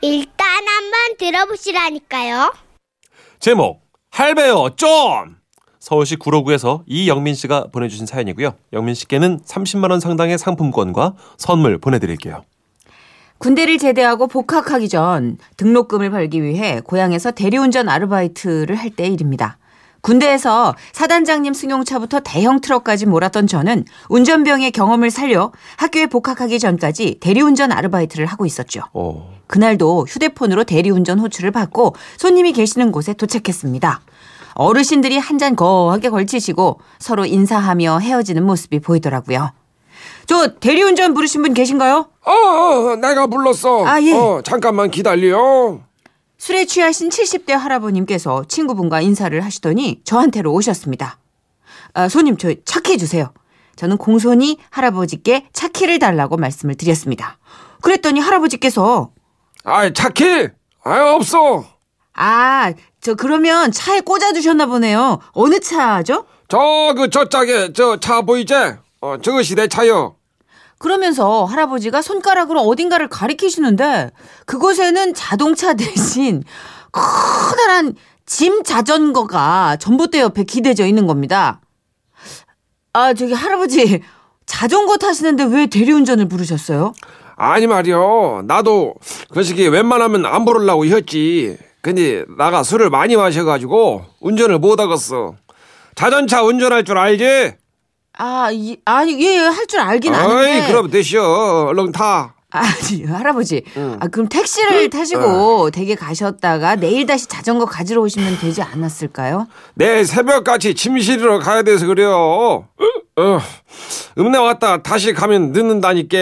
일단 한번 들어보시라니까요. 제목 할배요 좀 서울시 구로구에서 이영민 씨가 보내주신 사연이고요. 영민 씨께는 30만 원 상당의 상품권과 선물 보내드릴게요. 군대를 제대하고 복학하기 전 등록금을 벌기 위해 고향에서 대리운전 아르바이트를 할 때 일입니다. 군대에서 사단장님 승용차부터 대형 트럭까지 몰았던 저는 운전병의 경험을 살려 학교에 복학하기 전까지 대리운전 아르바이트를 하고 있었죠. 어, 그날도 휴대폰으로 대리운전 호출을 받고 손님이 계시는 곳에 도착했습니다. 어르신들이 한 잔 거하게 걸치시고 서로 인사하며 헤어지는 모습이 보이더라고요. 저 대리운전 부르신 분 계신가요? 어, 어, 내가 불렀어. 아, 예. 어, 잠깐만 기다려. 술에 취하신 70대 할아버님께서 친구분과 인사를 하시더니 저한테로 오셨습니다. 아, 손님 저 차 키 주세요. 저는 공손히 할아버지께 차 키를 달라고 말씀을 드렸습니다. 그랬더니 할아버지께서 아이, 차 키? 아이, 없어. 아, 저 그러면 차에 꽂아 두셨나 보네요. 어느 차죠? 저, 그, 저 짝에, 저 차 보이지? 어, 저것이 내 차요. 그러면서 할아버지가 손가락으로 어딘가를 가리키시는데 그곳에는 자동차 대신 커다란 짐 자전거가 전봇대 옆에 기대져 있는 겁니다. 아, 저기 할아버지 자전거 타시는데 왜 대리운전을 부르셨어요? 아니 말이요. 나도 그 시기 웬만하면 안 부르려고 했지. 근데 나가 술을 많이 마셔가지고 운전을 못 하겠어. 자전차 운전할 줄 알지? 아, 이, 아니, 예, 할줄 알긴 어이, 아는데. 그럼 되시오. 얼른 타. 아니, 할아버지. 아, 그럼 택시를 타시고 댁에 가셨다가 내일 다시 자전거 가지러 오시면 되지 않았을까요? 내일 새벽같이 짐 실으러 가야 돼서 그래요. 어, 읍내 왔다 다시 가면 늦는다니까.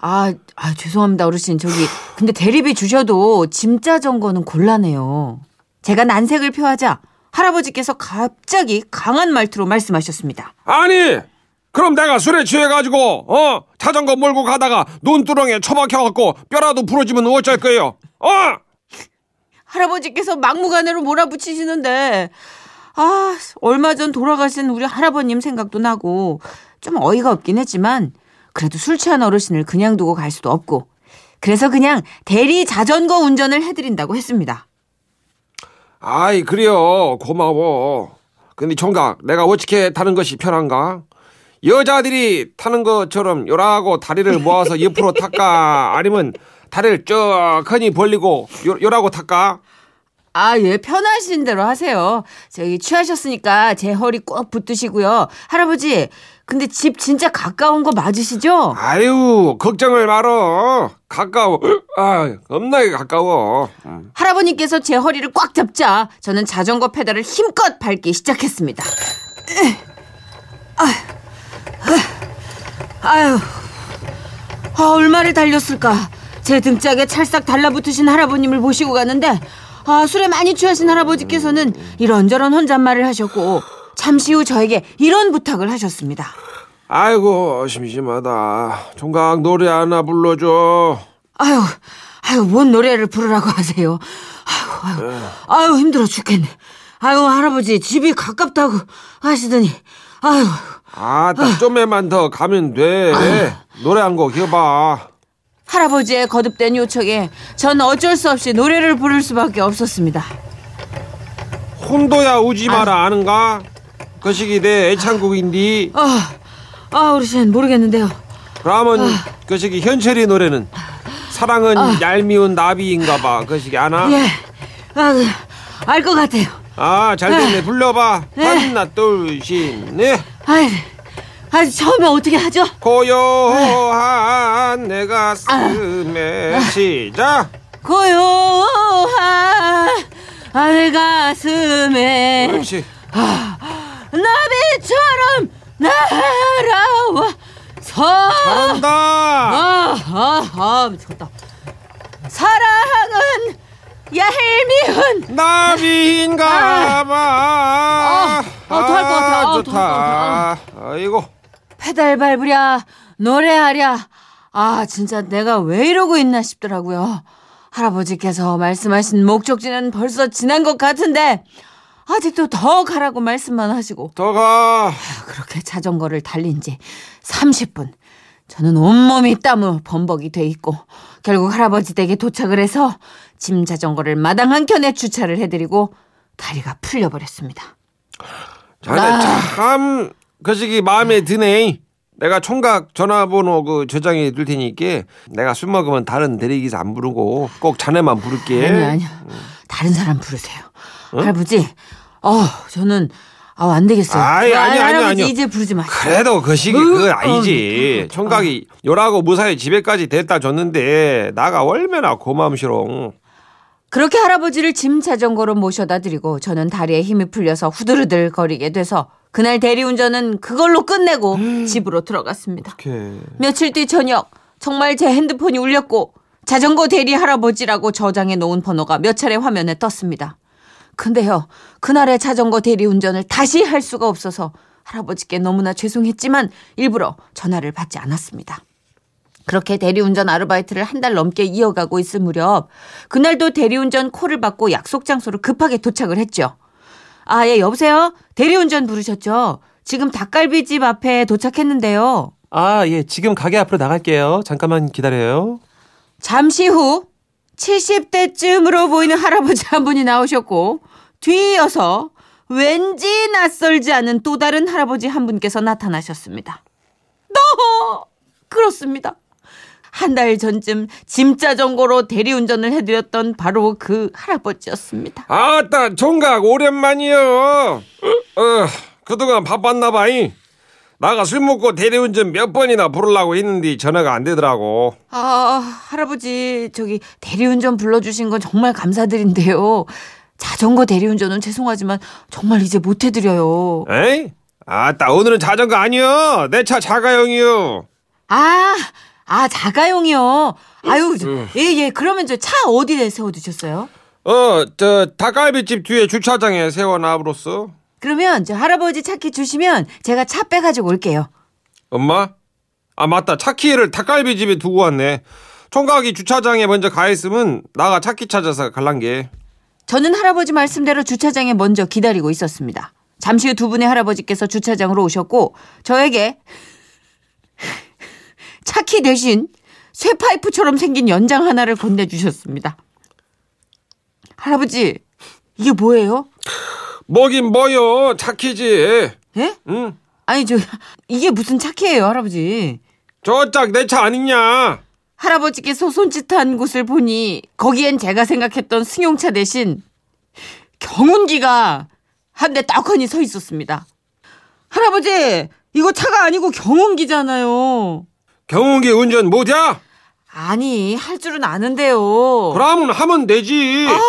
아, 아, 죄송합니다, 어르신. 저기, 근데 대리비 주셔도 짐 자전거는 곤란해요. 제가 난색을 표하자 할아버지께서 갑자기 강한 말투로 말씀하셨습니다. 아니, 그럼 내가 술에 취해가지고, 어, 자전거 몰고 가다가 눈두렁에 처박혀갖고 뼈라도 부러지면 어쩔 거예요? 어? 할아버지께서 막무가내로 몰아붙이시는데, 아, 얼마 전 돌아가신 우리 할아버님 생각도 나고, 좀 어이가 없긴 했지만, 그래도 술 취한 어르신을 그냥 두고 갈 수도 없고, 그래서 그냥 대리 자전거 운전을 해드린다고 했습니다. 아이, 그래요. 고마워. 근데 총각, 내가 어떻게 타는 것이 편한가? 여자들이 타는 것처럼 요라고 다리를 모아서 옆으로 탈까? 아니면 다리를 쭉 흔히 벌리고 요, 요라고 탈까? 아, 예, 편하신 대로 하세요. 저기 취하셨으니까 제 허리 꼭 붙드시고요. 할아버지, 근데 집 진짜 가까운 거 맞으시죠? 아유, 걱정을 말어. 가까워. 아, 겁나게 가까워. 음. 할아버님께서 제 허리를 꽉 잡자 저는 자전거 페달을 힘껏 밟기 시작했습니다. 아유, 아, 얼마를 달렸을까? 제 등짝에 찰싹 달라붙으신 할아버님을 모시고 가는데 아, 술에 많이 취하신 할아버지께서는 이런저런 혼잣말을 하셨고 잠시 후 저에게 이런 부탁을 하셨습니다. 아이고, 심심하다. 총각 노래 하나 불러줘. 아유, 아유, 뭔 노래를 부르라고 하세요. 아유, 아유, 아유, 힘들어 죽겠네. 아유, 할아버지, 집이 가깝다고 하시더니, 아유, 아, 딱 좀에만 더 가면 돼. 노래 한 곡 해봐. 할아버지의 거듭된 요청에 전 어쩔 수 없이 노래를 부를 수밖에 없었습니다. 혼도야 우지 마라 아는가? 그 시기 내 애창곡인디. 아, 아, 어르신, 모르겠는데요. 그러면 그 시기 현철이 노래는 사랑은 얄미운 나비인가 봐. 그 시기 아나? 예, 아, 알것 같아요. 아, 잘 됐네. 불러봐. 네. 하나, 둘, 셋, 넷. 아이, 아, 처음에 어떻게 하죠? 고요한 내 가슴에 시작. 고요한 내 가슴에 그렇지. 나비처럼 날아와 서 잘한다. 아, 아, 아, 미쳤다. 사랑은 얄미운 나비인가 봐. 아, 아, 더할 것 같아. 아, 좋다. 같아. 아이고. 페달 밟으랴 노래하랴 아 진짜 내가 왜 이러고 있나 싶더라고요. 할아버지께서 말씀하신 목적지는 벌써 지난 것 같은데 아직도 더 가라고 말씀만 하시고 더 가. 그렇게 자전거를 달린 지 30분 저는 온몸이 땀으로 범벅이 돼 있고 결국 할아버지 댁에 도착을 해서 짐 자전거를 마당 한켠에 주차를 해드리고 다리가 풀려버렸습니다. 자네 아. 참 그시기 마음에 드네. 내가 총각 전화번호 그 저장해 둘 테니까 내가 술 먹으면 다른 대리기사 안 부르고 꼭 자네만 부를게. 아니 아니요. 다른 사람 부르세요. 할아버지, 어 저는 아, 안 되겠어요. 아이, 아니, 아니, 할아버지 아니요. 이제 부르지 마세요. 그래도 그 시기 으, 그건 어, 아니지. 어, 총각이 요라고 무사히 집에까지 데려다 줬는데 나가 얼마나 고마움시롱. 그렇게 할아버지를 짐 자전거로 모셔다 드리고 저는 다리에 힘이 풀려서 후들후들 거리게 돼서 그날 대리운전은 그걸로 끝내고 집으로 들어갔습니다. 어떡해. 며칠 뒤 저녁 정말 제 핸드폰이 울렸고 자전거 대리 할아버지라고 저장해 놓은 번호가 몇 차례 화면에 떴습니다. 근데요 그날의 자전거 대리 운전을 다시 할 수가 없어서 할아버지께 너무나 죄송했지만 일부러 전화를 받지 않았습니다. 그렇게 대리운전 아르바이트를 한 달 넘게 이어가고 있을 무렵 그날도 대리운전 콜을 받고 약속 장소로 급하게 도착을 했죠. 아, 예, 여보세요? 대리운전 부르셨죠? 지금 닭갈비집 앞에 도착했는데요. 아, 예. 지금 가게 앞으로 나갈게요. 잠깐만 기다려요. 잠시 후 70대쯤으로 보이는 할아버지 한 분이 나오셨고 뒤이어서 왠지 낯설지 않은 또 다른 할아버지 한 분께서 나타나셨습니다. 너 그렇습니다. 한 달 전쯤 짐 자전거로 대리운전을 해드렸던 바로 그 할아버지였습니다. 아따 총각 오랜만이요. 어 그동안 바빴나봐이. 나가 술 먹고 대리운전 몇 번이나 부르려고 했는데 전화가 안 되더라고. 아 할아버지 저기 대리운전 불러주신 건 정말 감사드린데요. 자전거 대리운전은 죄송하지만 정말 이제 못 해드려요. 에이? 아따 오늘은 자전거 아니요. 내 차 자가용이요. 아, 아, 자가용이요. 아유, 예, 예. 그러면 저 차 어디에 세워두셨어요? 어 저 닭갈비집 뒤에 주차장에 세워놔버렸어. 그러면 저 할아버지 차키 주시면 제가 차 빼가지고 올게요. 엄마? 아 맞다 차키를 닭갈비집에 두고 왔네. 총각이 주차장에 먼저 가 있으면 나가 차키 찾아서 갈란 게. 저는 할아버지 말씀대로 주차장에 먼저 기다리고 있었습니다. 잠시 후 두 분의 할아버지께서 주차장으로 오셨고 저에게 차키 대신 쇠 파이프처럼 생긴 연장 하나를 건네주셨습니다. 할아버지, 이게 뭐예요? 뭐긴 뭐요 차키지. 예? 응. 아니, 저, 이게 무슨 차키예요, 할아버지? 저짝 내 차 아니냐? 할아버지께서 손짓한 곳을 보니 거기엔 제가 생각했던 승용차 대신 경운기가 한 대 떡하니 서 있었습니다. 할아버지, 이거 차가 아니고 경운기잖아요. 경운기 운전 못야? 아니, 할 줄은 아는데요. 그러면 하면 되지. 아,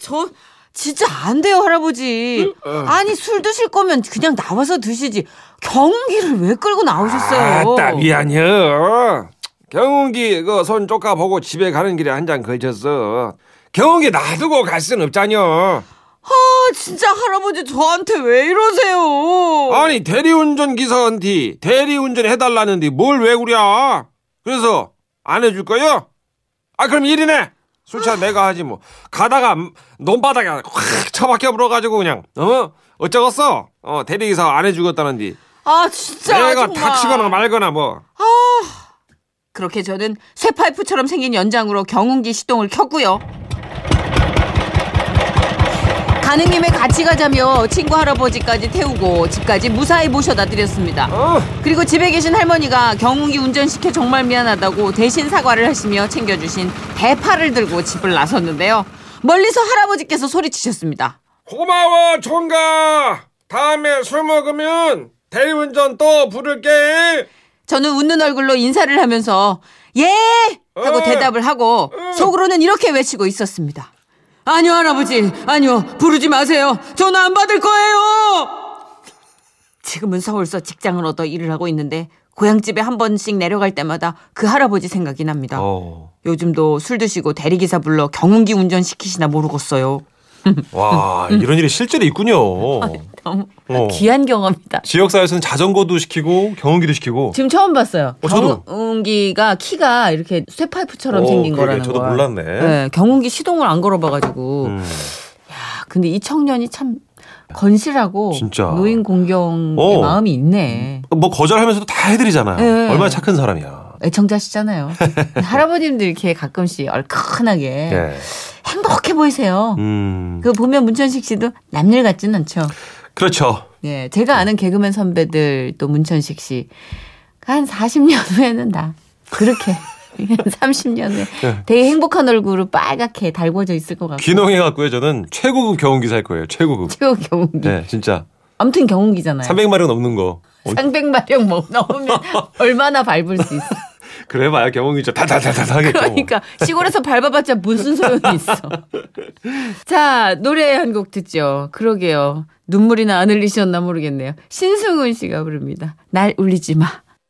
저 진짜 안 돼요, 할아버지. 어. 아니, 술 드실 거면 그냥 나와서 드시지. 경운기를 왜 끌고 나오셨어요? 아따 미안해요. 경운기 그 손 쪼까 보고 집에 가는 길에 한 잔 걸쳤어. 경운기 놔두고 갈 순 없잖여. 아, 진짜 할아버지 저한테 왜 이러세요? 아니 대리운전 기사한테 대리운전 해달라는데 뭘 왜 그래? 그래서 안 해줄 거요? 아 그럼 일이네. 술차 내가 하지 뭐. 가다가 논바닥에 확 처박혀 불어가지고 그냥 어 어쩌겠어? 어 대리기사 안 해주겠다는데 아, 진짜. 내가 정말. 닥치거나 말거나 뭐. 그렇게 저는 쇠파이프처럼 생긴 연장으로 경운기 시동을 켰고요. 김에 같이 가자며 친구 할아버지까지 태우고 집까지 무사히 모셔다 드렸습니다. 어 그리고 집에 계신 할머니가 경운기 운전시켜 정말 미안하다고 대신 사과를 하시며 챙겨주신 대파를 들고 집을 나섰는데요. 멀리서 할아버지께서 소리치셨습니다. 고마워 총각. 다음에 술 먹으면 대리운전 또 부를게. 저는 웃는 얼굴로 인사를 하면서 예 하고 어. 대답을 하고 어. 속으로는 이렇게 외치고 있었습니다. 아니요 할아버지 아니요 부르지 마세요 전화 안 받을 거예요. 지금은 서울서 직장을 얻어 일을 하고 있는데 고향집에 한 번씩 내려갈 때마다 그 할아버지 생각이 납니다. 어. 요즘도 술 드시고 대리기사 불러 경운기 운전 시키시나 모르겠어요. 와, 이런 일이 실제로 있군요. 너무 어. 귀한 경험이다. 지역사회에서는 자전거도 시키고 경운기도 시키고. 지금 처음 봤어요. 어, 저도. 경운기가 키가 이렇게 쇠파이프처럼 어, 생긴 거라는 저도 걸. 몰랐네. 네, 경운기 시동을 안 걸어봐가지고. 음. 야, 근데 이 청년이 참 건실하고 진짜. 노인 공경의 어. 마음이 있네. 뭐 거절하면서도 다 해드리잖아요. 네. 얼마나 착한 사람이야. 애청자시잖아요. 할아버님들 이렇게 가끔씩 얼큰하게 예. 행복해 보이세요. 음. 그거 보면 문천식 씨도 남일 같진 않죠. 그렇죠. 예, 제가 아는 개그맨 선배들 또 문천식 씨. 한 40년 후에는 나 그렇게 30년 후에 예. 되게 행복한 얼굴로 빨갛게 달궈져 있을 것 같고. 귀농해 갖고요. 저는 최고급 경운기 살 거예요. 최고급. 최고 경운기. 네, 진짜. 아무튼 경운기잖아요. 300마력 넘는 거. 어, 상백마력 뭐 넘으면 얼마나 밟을 수 있어. 그래 봐야 경운기 진짜 다다다다 하겠죠. 뭐. 그러니까 시골에서 밟아봤자 무슨 소용이 있어. 자 노래 한 곡 듣죠. 그러게요. 눈물이나 안 흘리셨나 모르겠네요. 신승훈 씨가 부릅니다. 날 울리지 마.